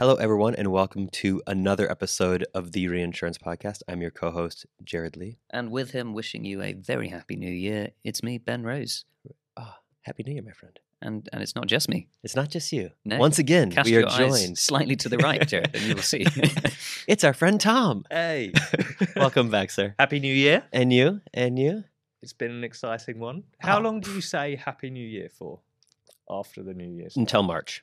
Hello, everyone, and welcome to another episode of the Reinsurance Podcast. I'm your co host, Jared Lee. And with him wishing you a very happy new year, it's me, Ben Rose. Ah, Happy New Year, my friend. And and it's not just me. It's not just you. No. Once again, Cast we are your eyes joined. slightly to the right, Jared, and you will see. It's our friend Tom. Hey, Welcome back, sir. Happy New Year. And you? And you? It's been an exciting one. How Oh. long do you say Happy New Year for after the New Year's? Until March.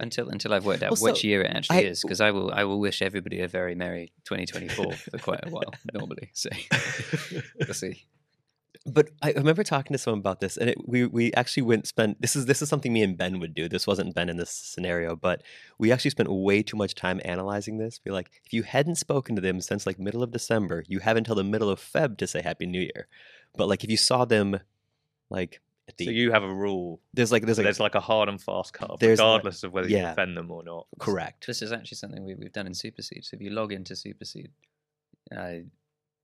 Until until I've worked out Well, which year it actually I- is, because I will I will wish everybody a very merry 2024 for quite a while normally. So we'll see. But I remember talking to someone about this, and it, we we actually went spent. This is this is something me and Ben would do. This wasn't Ben in this scenario, but we actually spent way too much time analyzing this. Be like, if you hadn't spoken to them since like middle of December, you have until the middle of Feb to say Happy New Year. But like, if you saw them, like the so you have a rule. there's like there's like There's like a hard and fast cut, There's like- regardless of whether you yeah. offend them or not. correct. This is actually something we, we've done in Supercede. So if you log into Supercede, uh,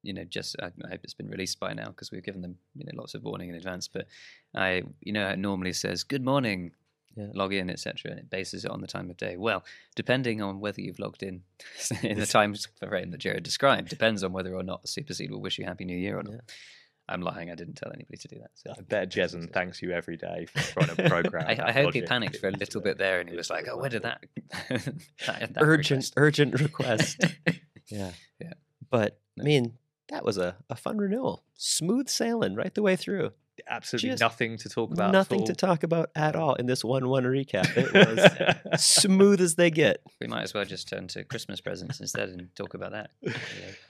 you know, just I, I hope it's been released by now because we've given them you know lots of warning in advance. But I, you know, it normally says good morning, Yeah. log in, etc., and it bases it on the time of day. Well, depending on whether you've logged in in the time frame that Jared described, depends on whether or not Supercede will wish you Happy New Year or not. Yeah. I'm lying. I didn't tell anybody to do that. So. I bet Jezen thanks you every day for trying to program. I, I hope he panicked for a little bit there, and he was like, "Oh, where did that, that, that urgent request?" urgent request. yeah. Yeah. But I mean, that was a, a fun renewal. Smooth sailing right the way through. Absolutely Just nothing to talk about. Nothing to talk. talk about at all in this one one recap. It was smooth as they get. We might as well just turn to Christmas presents instead and talk about that. Yeah.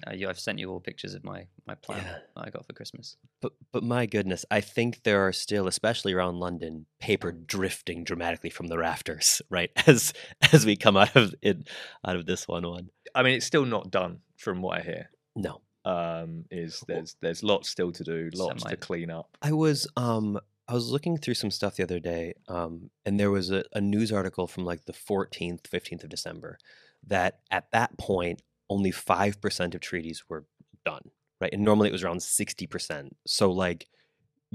Uh, you, I've sent you all pictures of my my plan Yeah. that I got for Christmas. But but my goodness, I think there are still, especially around London, paper drifting dramatically from the rafters, right? As as we come out of it out of this one one. I mean, it's still not done from what I hear. No. Um, is there's there's lots still to do, lots to clean up. I was um I was looking through some stuff the other day, um, and there was a, a news article from like the 14th, 15th of December that at that point only five percent of treaties were done, right? And normally it was around 60%. So like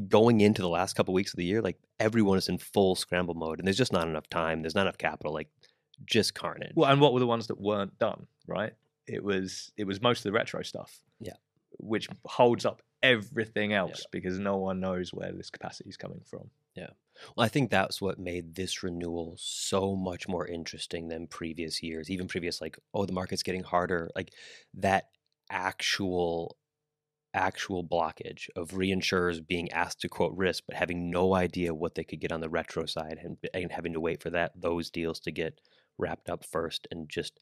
going into the last couple of weeks of the year, like everyone is in full scramble mode, and there's just not enough time. There's not enough capital, like just carnage. Well, and what were the ones that weren't done? Right. It was it was most of the retro stuff. Yeah. Which holds up everything else because no one knows where this capacity is coming from. Yeah. Well, I think that's what made this renewal so much more interesting than previous years, even previous like, oh, the market's getting harder. Like that actual actual blockage of reinsurers being asked to quote risk but having no idea what they could get on the retro side and, and having to wait for that those deals to get wrapped up first and just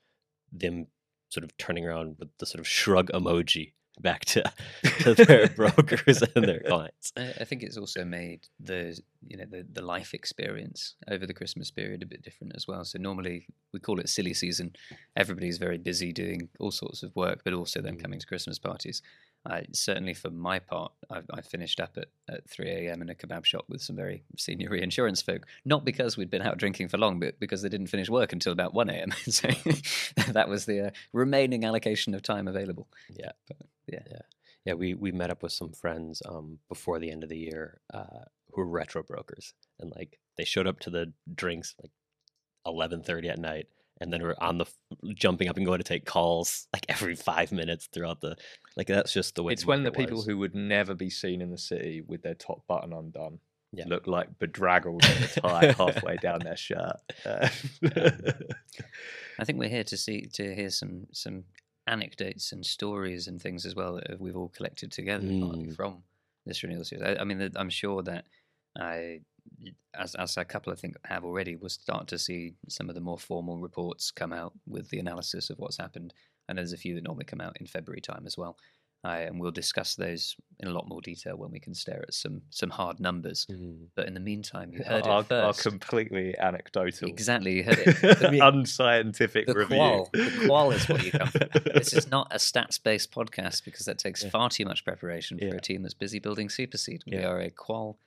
them sort of turning around with the sort of shrug emoji back to, to their brokers and their clients. I, think it's also made the you know the, the life experience over the Christmas period a bit different as well. So normally we call it silly season. Everybody's very busy doing all sorts of work, but also then Mm. coming to Christmas parties. I certainly for my part, I, I finished up at, at 3 a.m. in a kebab shop with some very senior reinsurance folk. Not because we'd been out drinking for long, but because they didn't finish work until about 1 a.m. so that was the uh, remaining allocation of time available. Yeah. But, yeah. Yeah. Yeah, we we met up with some friends um before the end of the year uh who were retro brokers and like they showed up to the drinks like 11:30 at night and then we're on the jumping up and going to take calls like every 5 minutes throughout the like that's just the way It's when the market people was. who would never be seen in the city with their top button undone Yeah. look like bedraggled in the tie halfway down their shirt. Uh, I think we're here to see to hear some some anecdotes and stories and things as well that we've all collected together partly Mm. from this renewal series. I, I mean, that- I'm sure that I, as as a couple I think have already, we'll start to see some of the more formal reports come out with the analysis of what's happened, and there's a few that normally come out in February time as well. Uh, and we'll discuss those in a lot more detail when we can stare at some some hard numbers. Mm. But in the meantime, you heard it are completely anecdotal. Exactly, you heard it. Mean, Unscientific the review. qual, the qual is what you come from. This is not a stats-based podcast because that takes Yeah. far too much preparation for Yeah. a team that's busy building Supercede. We are a qual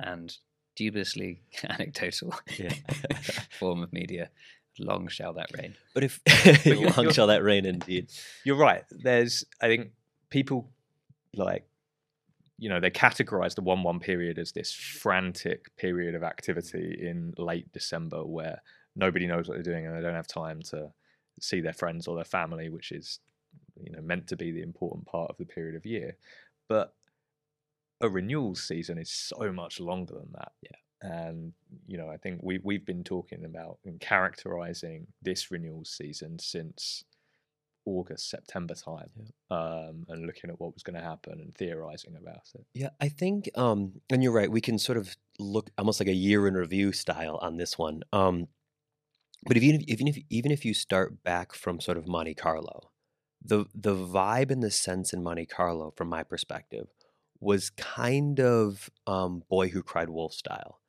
and dubiously anecdotal Yeah. form of media. Long shall that reign. But if you're- long you're- shall that reign, indeed. You're right. There's, I think, people like, you know, they categorize the 1 1 period as this frantic period of activity in late December where nobody knows what they're doing and they don't have time to see their friends or their family, which is you know meant to be the important part of the period of year. But a renewal season is so much longer than that. Yeah. And you know, I think we we've been talking about and characterizing this renewal season since August, September time, um, and looking at what was going to happen and theorizing about it. Yeah, I think, um, and you're right. We can sort of look almost like a year in review style on this one. Um, but if, even if even if you start back from sort of Monte Carlo, the the vibe and the sense in Monte Carlo, from my perspective, was kind of um, Boy Who Cried Wolf style.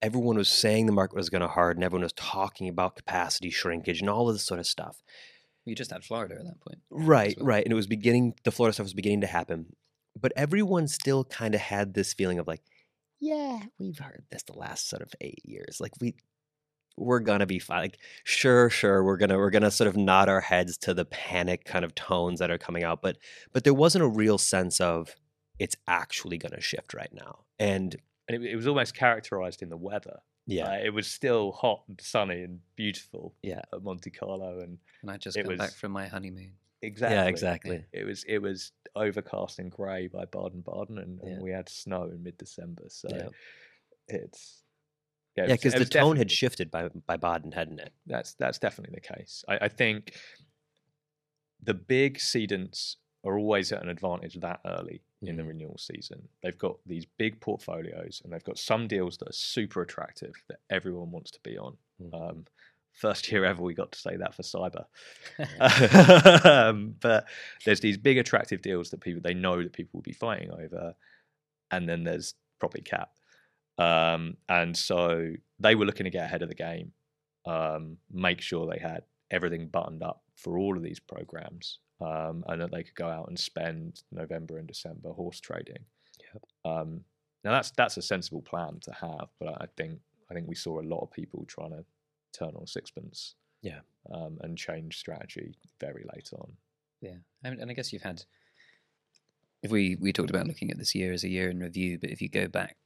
Everyone was saying the market was going to harden. Everyone was talking about capacity shrinkage and all of this sort of stuff. You just had Florida at that point. Right, well. right. And it was beginning, the Florida stuff was beginning to happen. But everyone still kind of had this feeling of like, yeah, we've heard this the last sort of eight years. Like we, we're gonna be fine. Like, sure, sure, we're gonna we're gonna sort of nod our heads to the panic kind of tones that are coming out. But but there wasn't a real sense of it's actually gonna shift right now. And And it, it was almost characterized in the weather. yeah, Uh, it was still hot and sunny and beautiful yeah, at Monte Carlo, and And I just It come back from my honeymoon. exactly, Yeah, exactly. It was it was overcast and grey by Baden Baden, and, and Yeah. we had snow in mid December. So Yeah. it's yeah, yeah, it because it the tone had shifted by by Baden, hadn't it? That's that's definitely the case. I, I think the big cedents are always at an advantage that early in the Mhm. renewal season. They've got these big portfolios and they've got some deals that are super attractive that everyone wants to be on. Mhm. Um, first year ever, we got to say that for cyber. um, but there's these big attractive deals that people they know that people will be fighting over, and then there's property cat. Um, and so they were looking to get ahead of the game, um, make sure they had everything buttoned up for all of these programs, um, and that they could go out and spend November and December horse trading. Yep. Um, now that's that's a sensible plan to have, but I think I think we saw a lot of people trying to turn on sixpence, Yeah. um, and change strategy very late on. Yeah, I mean, and I guess you've had. If we we talked about looking at this year as a year in review, but if you go back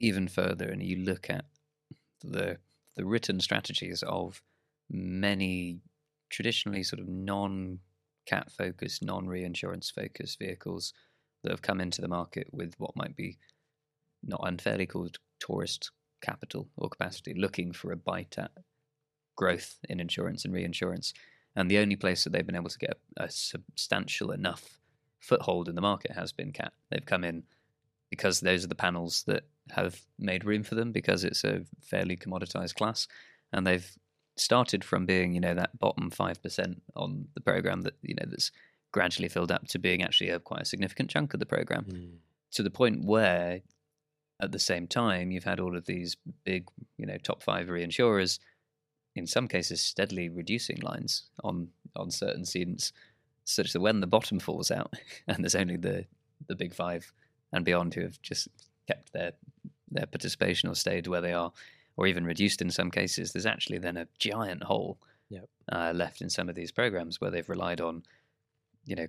even further and you look at the the written strategies of many traditionally sort of non cat focused, non reinsurance focused vehicles that have come into the market with what might be not unfairly called tourist capital or capacity, looking for a bite at growth in insurance and reinsurance. And the only place that they've been able to get a substantial enough foothold in the market has been cat. They've come in because those are the panels that have made room for them because it's a fairly commoditized class. And they've started from being, you know, that bottom 5% on the program that, you know, that's gradually filled up to being actually a quite a significant chunk of the program Mm. to the point where at the same time you've had all of these big you know top five reinsurers in some cases steadily reducing lines on on certain cedents such that when the bottom falls out and there's only the the big five and beyond who have just kept their their participation or stayed where they are or even reduced in some cases there's actually then a giant hole Yep. uh, left in some of these programs where they've relied on you know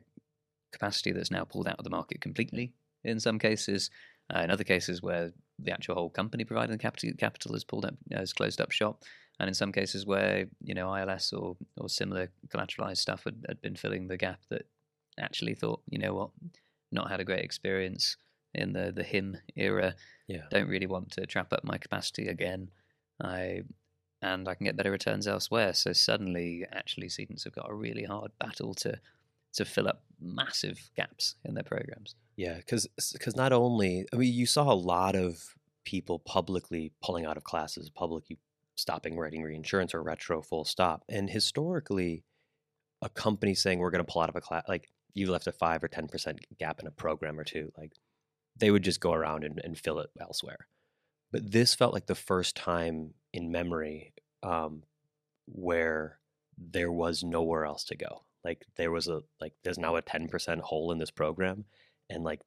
capacity that's now pulled out of the market completely in some cases. Uh, in other cases, where the actual whole company providing the capital, capital has pulled up, has closed up shop, and in some cases where you know ILS or or similar collateralized stuff had, had been filling the gap that actually thought, you know what, not had a great experience in the the HIM era. Yeah. Don't really want to trap up my capacity again. I and I can get better returns elsewhere. So suddenly, actually, cedents have got a really hard battle to to fill up massive gaps in their programs. Yeah, because because not only I mean you saw a lot of people publicly pulling out of classes, publicly stopping writing reinsurance or retro full stop, and historically, a company saying we're going to pull out of a class like you left a five or ten percent gap in a program or two, like they would just go around and, and fill it elsewhere. But this felt like the first time in memory um, where there was nowhere else to go. Like there was a like there's now a ten percent hole in this program, and like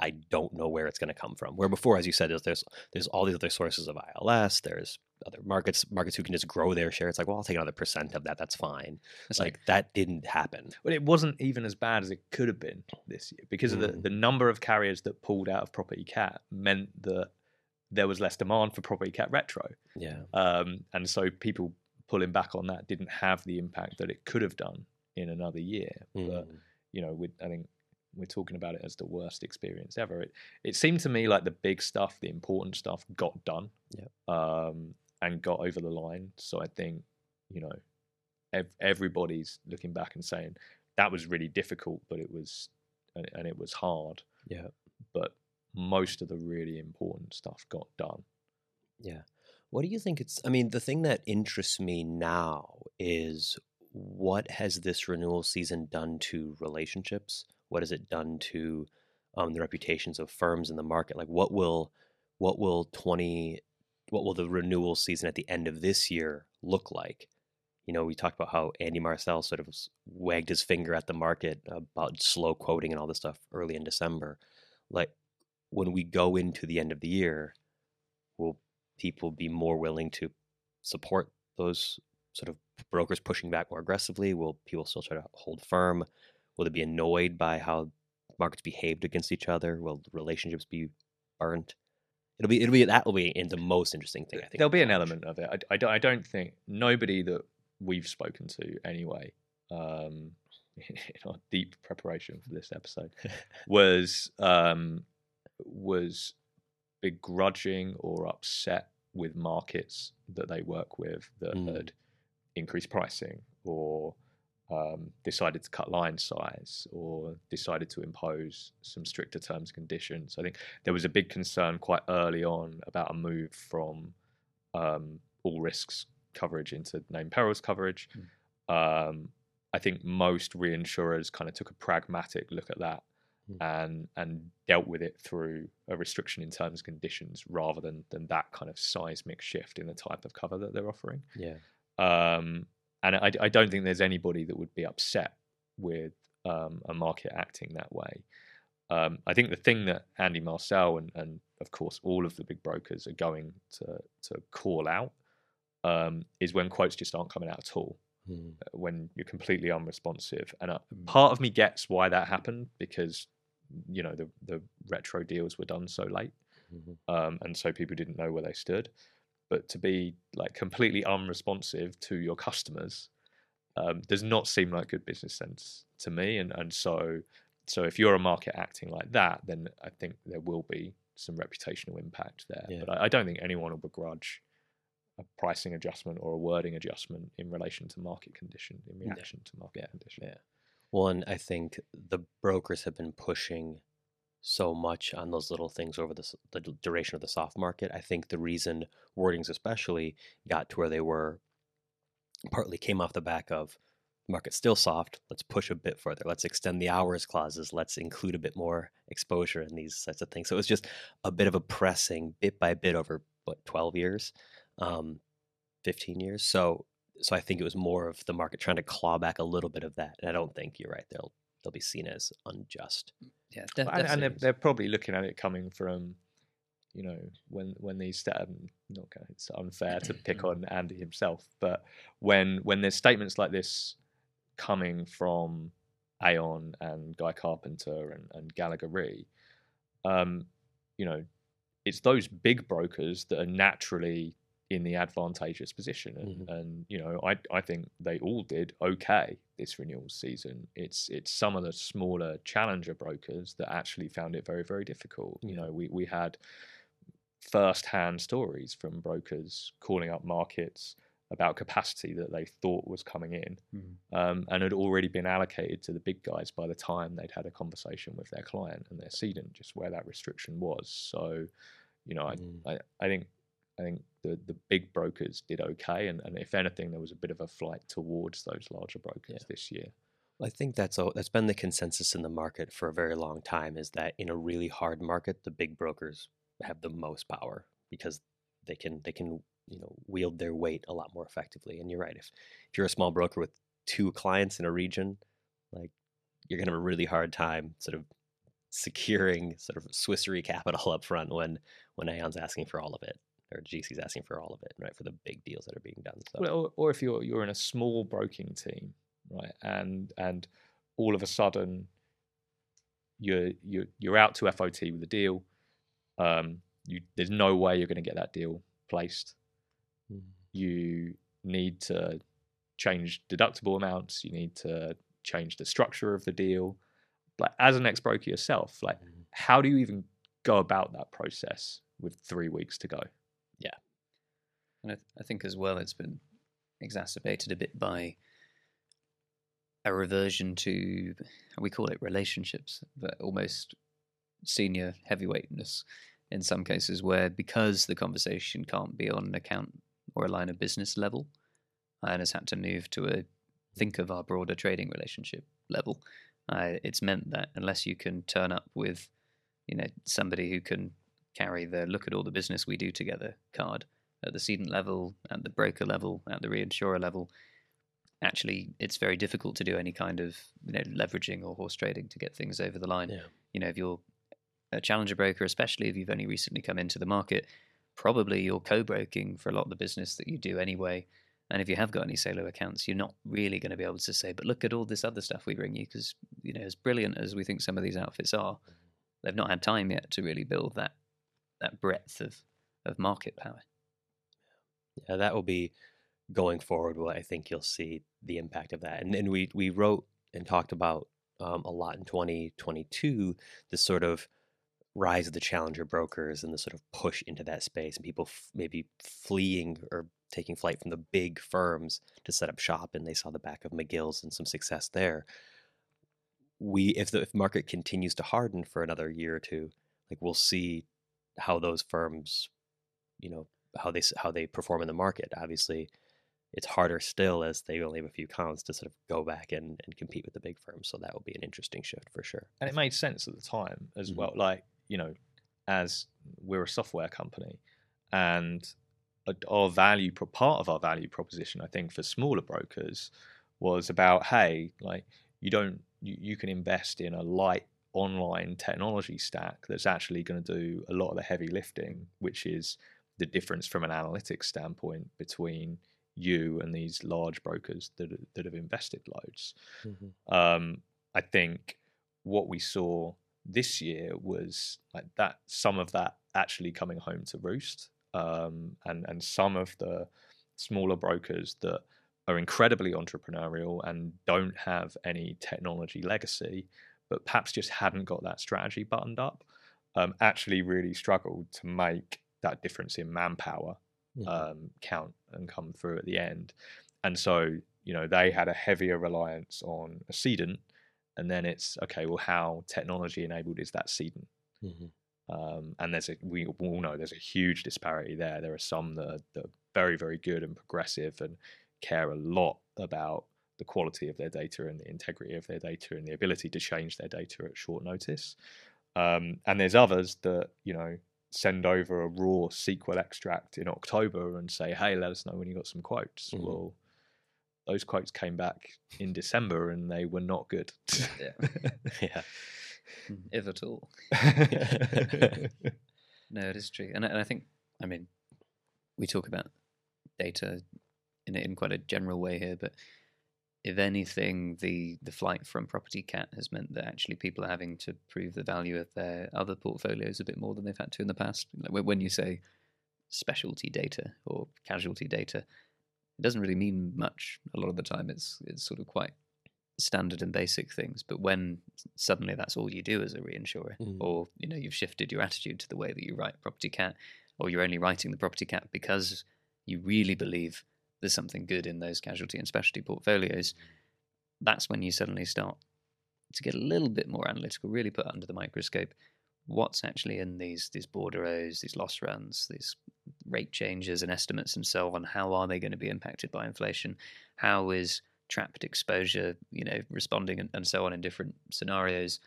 I don't know where it's going to come from. Where before, as you said, there's, there's there's all these other sources of ILS. There's other markets markets who can just grow their share. It's like, well, I'll take another percent of that. That's fine. It's like that didn't happen. But it wasn't even as bad as it could have been this year because of the, Mm. the number of carriers that pulled out of property cat meant that there was less demand for property cat retro. Yeah. Um, and so people pulling back on that didn't have the impact that it could have done in another year. But Mm. you know, we, I think we're talking about it as the worst experience ever. It it seemed to me like the big stuff, the important stuff, got done, Yep. um, and got over the line. So I think you know, ev- everybody's looking back and saying that was really difficult, but it was and, and it was hard. Yeah. But most of the really important stuff got done. Yeah. What do you think it's I mean, the thing that interests me now is what has this renewal season done to relationships? What has it done to um, the reputations of firms in the market? Like what will what will 20 what will the renewal season at the end of this year look like? You know, we talked about how Andy Marcell sort of wagged his finger at the market about slow quoting and all this stuff early in December. Like when we go into the end of the year, will people be more willing to support those sort of brokers pushing back more aggressively? Will people still try to hold firm? Will they be annoyed by how markets behaved against each other? Will relationships be burnt? It'll be it'll be that will be in the most interesting thing. I think There'll be an element of it. I, I, don't, I don't think nobody that we've spoken to anyway, um, in our deep preparation for this episode, was um, was begrudging or upset with markets that they work with that Mm. had increased pricing or um, decided to cut line size or decided to impose some stricter terms and conditions. I think there was a big concern quite early on about a move from um, all risks coverage into named perils coverage. Um, I think most reinsurers kind of took a pragmatic look at that Mm. and and dealt with it through a restriction in terms and conditions rather than than that kind of seismic shift in the type of cover that they're offering. Yeah. Um, and I, I don't think there's anybody that would be upset with um, a market acting that way. Um, I think the thing that Andy Marcell and, and of course all of the big brokers are going to to call out um, is when quotes just aren't coming out at all Mm. when you're completely unresponsive. And uh, part of me gets why that happened because you know the the retro deals were done so late, Mhm. um, and so people didn't know where they stood. But to be like completely unresponsive to your customers um, does not seem like good business sense to me. And and so so if you're a market acting like that, then I think there will be some reputational impact there. Yeah. But I, I don't think anyone will begrudge a pricing adjustment or a wording adjustment in relation to market condition, in reaction to market condition. Yeah. Well, and I think the brokers have been pushing so much on those little things over the, the duration of the soft market. I think the reason wordings, especially, got to where they were partly came off the back of the market's still soft. Let's push a bit further. Let's extend the hours clauses. Let's include a bit more exposure in these sets of things. So it was just a bit of a pressing bit by bit over what 12 years, um, 15 years. So so I think it was more of the market trying to claw back a little bit of that. And I don't think you're right. They'll they'll be seen as unjust. Yeah, de- and, and they're, they're probably looking at it coming from, you know, when when these sta- um, not gonna, it's unfair to pick on Andy himself, but when when there's statements like this coming from Aon and Guy Carpenter and, and Gallagher Re, um, you know, it's those big brokers that are naturally in the advantageous position, and, Mhm. and you know, I I think they all did okay this renewal season. It's it's some of the smaller challenger brokers that actually found it very very difficult. You know, we we had first hand stories from brokers calling up markets about capacity that they thought was coming in Mhm. um, and had already been allocated to the big guys by the time they'd had a conversation with their client and their cedent, just where that restriction was. So, you know, I, Mm. I, I think I think the, the big brokers did okay, and, and if anything, there was a bit of a flight towards those larger brokers Yeah. this year. I think that's a, that's been the consensus in the market for a very long time. Is that in a really hard market, the big brokers have the most power because they can they can you know wield their weight a lot more effectively. And you're right. If if you're a small broker with two clients in a region, like you're gonna have a really hard time sort of securing sort of Swiss Re capital up front when when Aon's asking for all of it or GC's asking for all of it, right? For the big deals that are being done. So Well, or, or if you're you're in a small broking team, right, and and all of a sudden you're you're you're out to FOT with a deal, um, you there's no way you're going to get that deal placed. Mhm. You need to change deductible amounts. You need to change the structure of the deal. Like as an ex broker yourself, like Mhm. how do you even go about that process with three weeks to go? And I, th- I think as well, it's been exacerbated a bit by a reversion to we call it relationships, but almost senior heavyweightness in some cases, where because the conversation can't be on an account or a line of business level, and has had to move to a think of our broader trading relationship level. Uh, it's meant that unless you can turn up with, you know, somebody who can carry the look at all the business we do together card at the cedent level, at the broker level, at the reinsurer level, actually it's very difficult to do any kind of you know leveraging or horse trading to get things over the line. Yeah. You know, if you're a challenger broker, especially if you've only recently come into the market, probably you're co-broking for a lot of the business that you do anyway. And if you have got any solo accounts, you're not really going to be able to say, but look at all this other stuff we bring you, because you know, as brilliant as we think some of these outfits are, mm-hmm. they've not had time yet to really build that that breadth of of market power. Yeah, that will be going forward. What I think you'll see the impact of that, and and we we wrote and talked about um, a lot in 2022. This sort of rise of the challenger brokers and the sort of push into that space, and people f- maybe fleeing or taking flight from the big firms to set up shop, and they saw the back of McGill's and some success there. We, if the if market continues to harden for another year or two, like we'll see how those firms, you know, how they how they perform in the market. Obviously, it's harder still as they only have a few counts to sort of go back and, and compete with the big firms. So that will be an interesting shift for sure. and it made sense at the time as Mhm. well. Like you know, as we're a software company, and our value part of our value proposition, I think, for smaller brokers was about hey, like you don't you, you can invest in a light online technology stack that's actually going to do a lot of the heavy lifting, which is the difference from an analytics standpoint between you and these large brokers that that have invested loads. Um, I think what we saw this year was like that some of that actually coming home to roost, um, and and some of the smaller brokers that are incredibly entrepreneurial and don't have any technology legacy, but perhaps just hadn't got that strategy buttoned up, um, actually really struggled to make that difference in manpower Mhm. um, count and come through at the end. And so, you know, they had a heavier reliance on a cedent. And then it's okay, well, how technology enabled is that cedent? Mhm. Um, and there's a, we all know there's a huge disparity there. There are some that are, that are very, very good and progressive and care a lot about the quality of their data and the integrity of their data and the ability to change their data at short notice. Um, and there's others that, you know, send over a raw SQL extract in October and say, hey, let us know when you got some quotes. Mhm. Well, those quotes came back in December and they were not good. Yeah. yeah. if at all. No, it is true, and I, and I think I mean we talk about data in in quite a general way here, but if anything, the the flight from property cat has meant that actually people are having to prove the value of their other portfolios a bit more than they've had to in the past. Like when- you say specialty data or casualty data, it doesn't really mean much a lot of the time. It's it's sort of quite standard and basic things. But when suddenly that's all you do as a reinsurer, Mhm. or you know you've shifted your attitude to the way that you write property cat, or you're only writing the property cat because you really believe there's something good in those casualty and specialty portfolios, that's when you suddenly start to get a little bit more analytical, really put under the microscope what's actually in these these bordereaux, these loss runs, these rate changes and estimates and so on. How are they going to be impacted by inflation? How is trapped exposure, you know, responding and, and so on in different scenarios?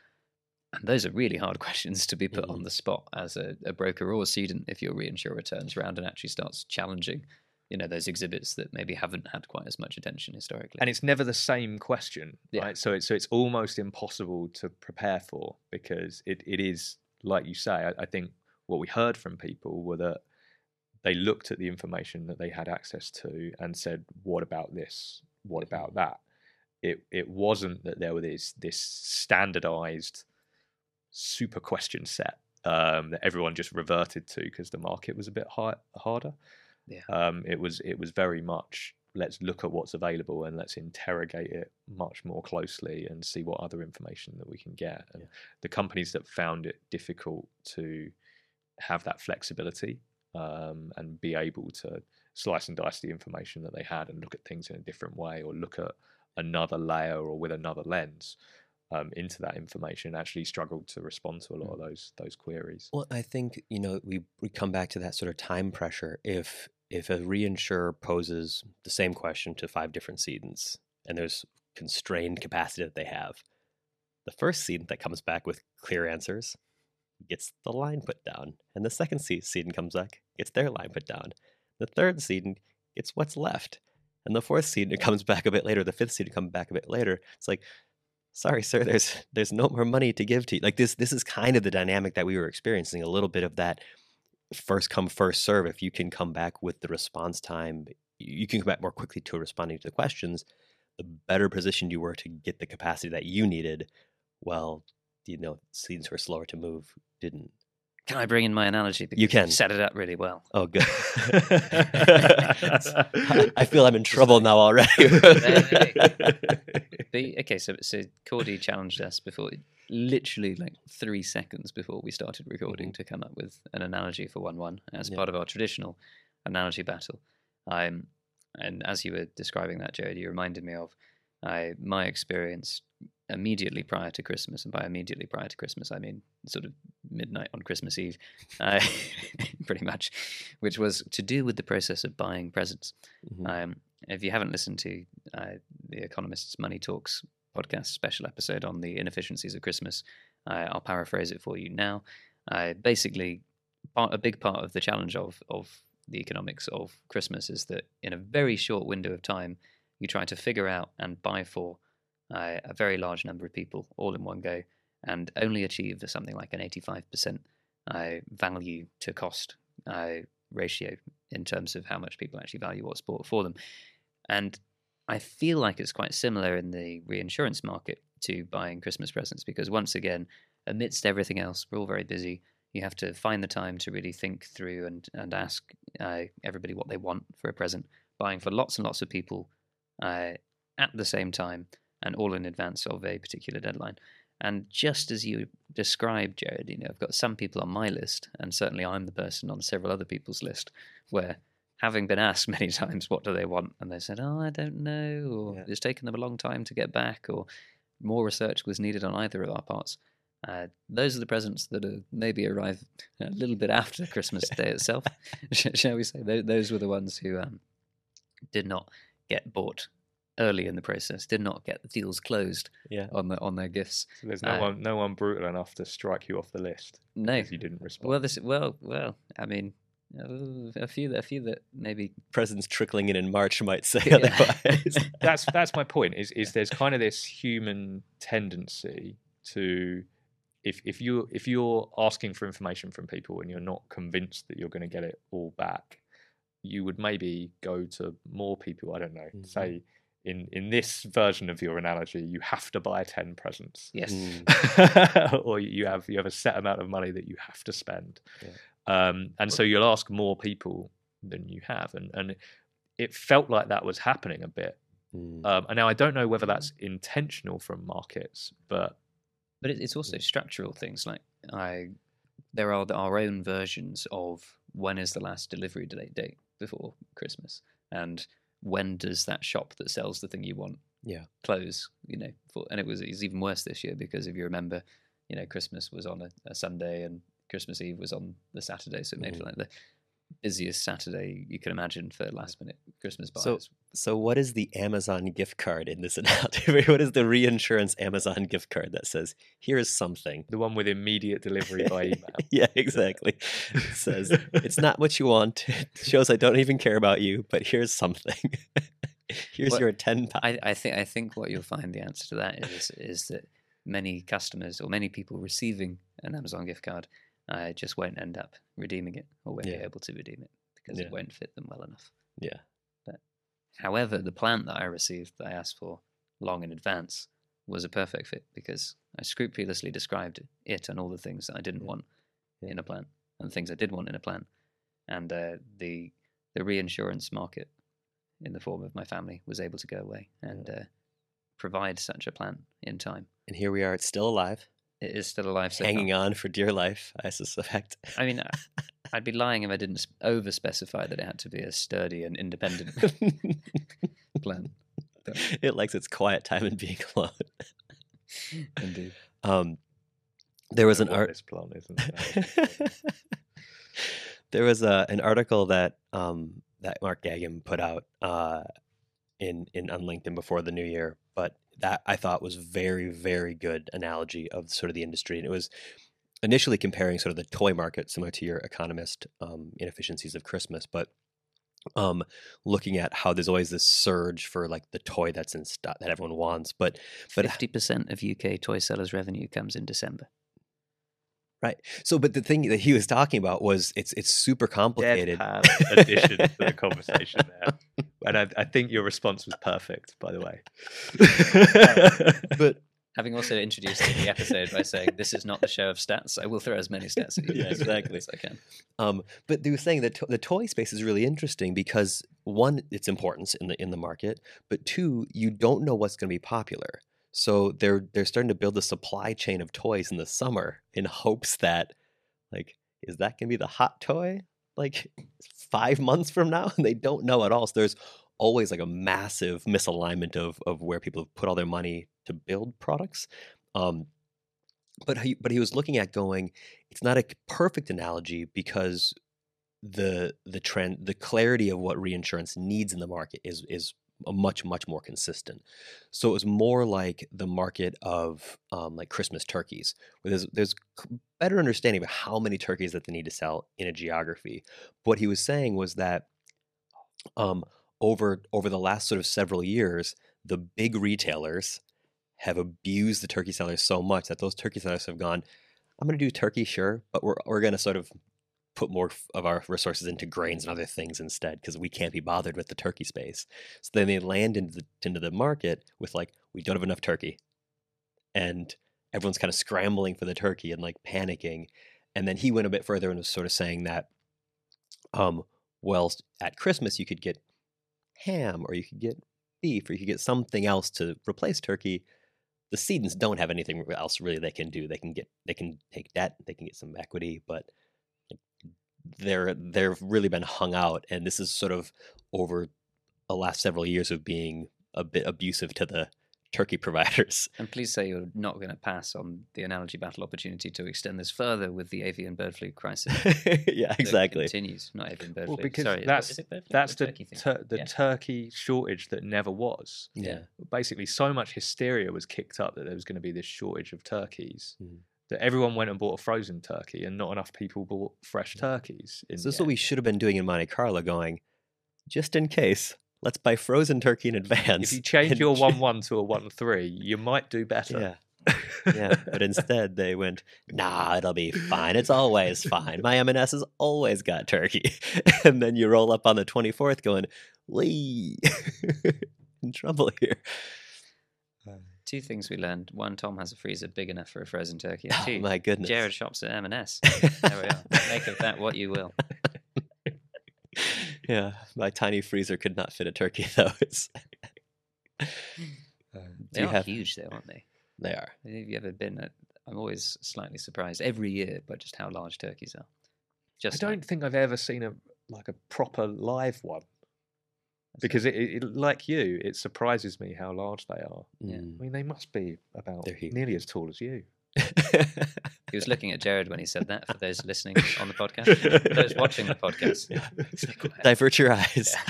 And those are really hard questions to be put on Mhm. the spot as a, a broker or a cedent if your reinsurer turns around and actually starts challenging, you know, those exhibits that maybe haven't had quite as much attention historically. and it's never the same question, Yeah. right? So it's so it's almost impossible to prepare for because it, it is like you say. I, I think what we heard from people were that they looked at the information that they had access to and said, "What about this? What about that?" It it wasn't that there was this this standardized super question set um, that everyone just reverted to because the market was a bit high, harder. Yeah. Um, it was it was very much let's look at what's available and let's interrogate it much more closely and see what other information that we can get. And Yeah. the companies that found it difficult to have that flexibility um, and be able to slice and dice the information that they had and look at things in a different way or look at another layer or with another lens um, into that information actually struggled to respond to a lot of those those queries. Well, I think you know we we come back to that sort of time pressure. If if a reinsurer poses the same question to five different cedents and there's constrained capacity that they have, the first cedent that comes back with clear answers gets the line put down, and the second ce- cedent comes back gets their line put down. The third cedent gets what's left, and the fourth cedent comes back a bit later. The fifth cedent comes back a bit later. It's like sorry sir there's there's no more money to give to you. Like this this is kind of the dynamic that we were experiencing a little bit of that first come first serve. If you can come back with the response time you can come back more quickly to responding to the questions the better positioned you were to get the capacity that you needed well you know seeds were slower to move didn't Can I bring in my analogy? Because can. set it up really well. oh good i feel i'm in trouble now already The, okay, so so Cordy challenged us before, literally like three seconds before we started recording, to come up with an analogy for one one as Yeah. part of our traditional analogy battle. Um, and as you were describing that, Jared, you reminded me of uh, my experience immediately prior to Christmas, and by immediately prior to Christmas, I mean sort of midnight on Christmas Eve, uh, pretty much, which was to do with the process of buying presents. Mhm. Um, if you haven't listened to uh, the Economist's Money Talks podcast special episode on the inefficiencies of Christmas, uh, I'll paraphrase it for you now. Uh, basically, part, a big part of the challenge of of the economics of Christmas is that in a very short window of time, you try to figure out and buy for uh, a very large number of people all in one go, and only achieve something like an eighty-five percent uh, value to cost uh, ratio in terms of how much people actually value what's bought for them. And I feel like it's quite similar in the reinsurance market to buying Christmas presents because, once again, amidst everything else, we're all very busy. You have to find the time to really think through and, and ask uh, everybody what they want for a present, buying for lots and lots of people uh, at the same time and all in advance of a particular deadline. And just as you described, Jared, you know, I've got some people on my list, and certainly I'm the person on several other people's list, where having been asked many times what do they want, and they said, "Oh, I don't know," or Yeah. "It's taken them a long time to get back," or more research was needed on either of our parts. Uh, those are the presents that are maybe arrive a little bit after Christmas Day itself, shall we say? Those were the ones who um, did not get bought early in the process, did not get the deals closed yeah on the on their gifts. So there's no Uh, one no one brutal enough to strike you off the list No, because you didn't respond. well, this well, well, I mean, uh, a few, a few that maybe presents trickling in in march might say Yeah. otherwise that's that's my point. Is is there's kind of this human tendency to if if you if you're asking for information from people and you're not convinced that you're going to get it all back, you would maybe go to more people. I don't know. Mhm. Say in in this version of your analogy, you have to buy ten presents. yes, Mm. or you have you have a set amount of money that you have to spend, Yeah. um, and so you'll ask more people than you have, and and it felt like that was happening a bit. Mm. Um, and now I don't know whether that's intentional from markets, but but it's also structural things like I. There are our own versions of when is the last delivery date date before Christmas, and when does that shop that sells the thing you want Yeah. close? You know, for, and it was it's even worse this year because if you remember, you know, Christmas was on a, a Sunday and Christmas Eve was on the Saturday, so it made Mhm. for like the busiest Saturday you can imagine for last minute Christmas buys. So- So, what is the Amazon gift card in this analogy? what is the reinsurance Amazon gift card that says, "Here's something"? the one with immediate delivery by email. yeah, exactly. It says it's not what you want. It shows I don't even care about you, but here's something. here's Well, your ten pounds. I, I think I think what you'll find the answer to that is is that many customers or many people receiving an Amazon gift card uh, just won't end up redeeming it or won't Yeah. be able to redeem it because Yeah. it won't fit them well enough. Yeah. But However, the plant that I received that I asked for long in advance was a perfect fit because I scrupulously described it and all the things that I didn't Yeah. want in a plant and the things I did want in a plant, and uh, the the reinsurance market in the form of my family was able to go away and uh, provide such a plan in time. And here we are. It's still alive, is still alive, so hanging on for dear life. I suspect. I mean, I- I'd be lying if I didn't over specify that it had to be a sturdy and independent plan. it likes its quiet time and being alone. Indeed. Um, there was an What art. this plant is, isn't there was a, an article that um, that Mark Geoghegan put out uh, in in on LinkedIn before the new year, but that I thought was very very good analogy of sort of the industry, and it was initially comparing sort of the toy market, similar to your economist um, inefficiencies of Christmas, but um, looking at how there's always this surge for like the toy that's in stock that everyone wants, but but Fifty percent of UK toy sellers' revenue comes in December. Right. So, but the thing that he was talking about was it's it's super complicated. Deadpan addition to the conversation there. And I, I think your response was perfect, by the way. but Having also introduced the episode by saying this is not the show of stats, I will throw as many stats at you Yeah, exactly. as I can. um, but they were saying that to- the toy space is really interesting because one, its importance in the in the market, but two, you don't know what's going to be popular. So they're they're starting to build a supply chain of toys in the summer in hopes that, like, is that going to be the hot toy like five months from now? And they don't know at all. So there's always like a massive misalignment of of where people have put all their money to build products. Um, but he, but he was looking at going, it's not a perfect analogy because the the trend the clarity of what reinsurance needs in the market is is much much more consistent. So it was more like the market of um, like Christmas turkeys, where there's there's better understanding of how many turkeys that they need to sell in a geography. What he was saying was that um, over over the last sort of several years, the big retailers have abused the turkey sellers so much that those turkey sellers have gone, I'm going to do turkey, sure, but we're we're going to sort of put more of our resources into grains and other things instead because we can't be bothered with the turkey space. So then they land into the into the market with like we don't have enough turkey, and everyone's kind of scrambling for the turkey and like panicking. And then he went a bit further and was sort of saying that, um, well, at Christmas you could get ham or you could get beef or you could get something else to replace turkey. The Cedents don't have anything else really they can do. They can get they can take debt, they can get some equity, but they're they've really been hung out, and this is sort of over the last several years of being a bit abusive to the turkey providers. And please say you're not going to pass on the analogy battle opportunity to extend this further with the avian bird flu crisis. yeah, that exactly. Continues, not avian bird Well, flu. because Sorry, that's is it bird flu? that's The the turkey tur- the Yeah. turkey shortage that never was. Yeah. Basically, so much hysteria was kicked up that there was going to be this shortage of turkeys Mhm. That everyone went and bought a frozen turkey, and not enough people bought fresh turkeys. So this is what we should have been doing in Monte Carlo, going just in case. Let's buy frozen turkey in advance. If you change your one one to a one three, you might do better. yeah, yeah. But instead, they went, "Nah, it'll be fine. It's always fine. My M&S has always got turkey." and then you roll up on the twenty fourth, going, "Lee, in trouble here." Two things we learned. One, Tom has a freezer big enough for a frozen turkey. And Oh two, my goodness, Jared shops at M&S. There we are. Make of that what you will. yeah, my tiny freezer could not fit a turkey though. It's, hmm. uh, They are have- huge, though, aren't they? they are. Have you ever been at? I'm always slightly surprised every year by just how large turkeys are. Just I don't like- think I've ever seen a like a proper live one because it, it, it- like you, it surprises me how large they are. Yeah. Mm. I mean, they must be about nearly as tall as you. He was looking at Jared when he said that. For those listening on the podcast, for those watching the podcast, stay. Divert your eyes.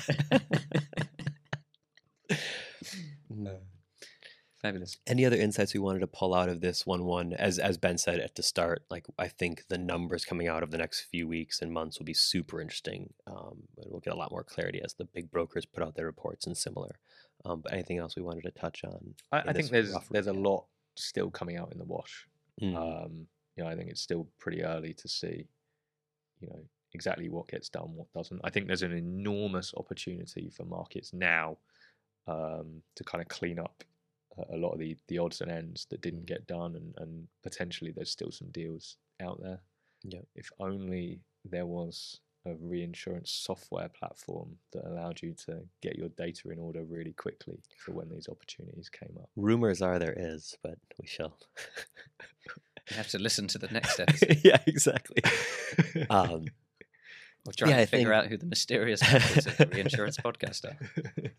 Mm. Fabulous. Any other insights we wanted to pull out of this one one? As as Ben said at the start, like I think the numbers coming out of the next few weeks and months will be super interesting. Um, we'll get a lot more clarity as the big brokers put out their reports and similar. Um, but anything else we wanted to touch on? I, I think there's there's a lot still coming out in the wash. Mm. Um, you know, I think it's still pretty early to see, you know, exactly what gets done, what doesn't. I think there's an enormous opportunity for markets now um, to kind of clean up a, a lot of the, the odds and ends that didn't get done, and, and potentially there's still some deals out there. Yep. If only there was a reinsurance software platform that allowed you to get your data in order really quickly for when these opportunities came up. Rumors are there is, but we shall. You have to listen to the next episode. yeah, exactly. Um, We're trying yeah, to I figure think- out who the mysterious members of the reinsurance podcast are.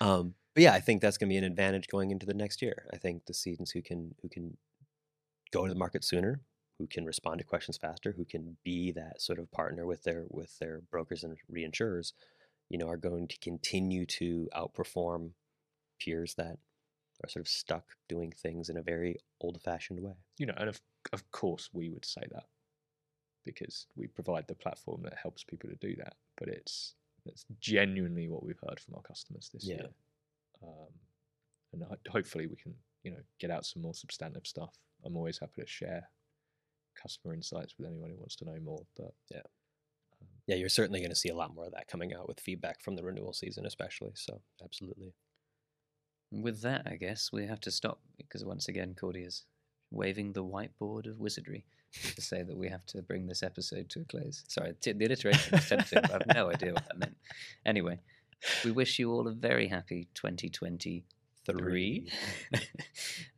Um, but yeah, I think that's going to be an advantage going into the next year. I think the cedents who can who can go to the market sooner, who can respond to questions faster, who can be that sort of partner with their with their brokers and reinsurers, you know, are going to continue to outperform peers that are sort of stuck doing things in a very old-fashioned way. you know, and of of course we would say that because we provide the platform that helps people to do that. But it's it's genuinely what we've heard from our customers this Yeah. year, um, and ho- hopefully we can you know get out some more substantive stuff. I'm always happy to share customer insights with anyone who wants to know more. But Yeah. um, Yeah, you're certainly going to see a lot more of that coming out with feedback from the renewal season, especially. So, absolutely. With that, I guess we have to stop because once again, Cordy is waving the whiteboard of wizardry to say that we have to bring this episode to a close. Sorry, t- the alliteration was tempting. but I have no idea what that meant. Anyway, we wish you all a very happy 2023. Three.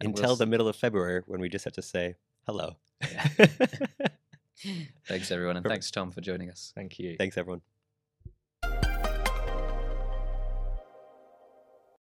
And we'll Until the middle of February when we just have to say hello. Thanks, everyone. And thanks, Tom, for joining us. thank you. Thanks, everyone.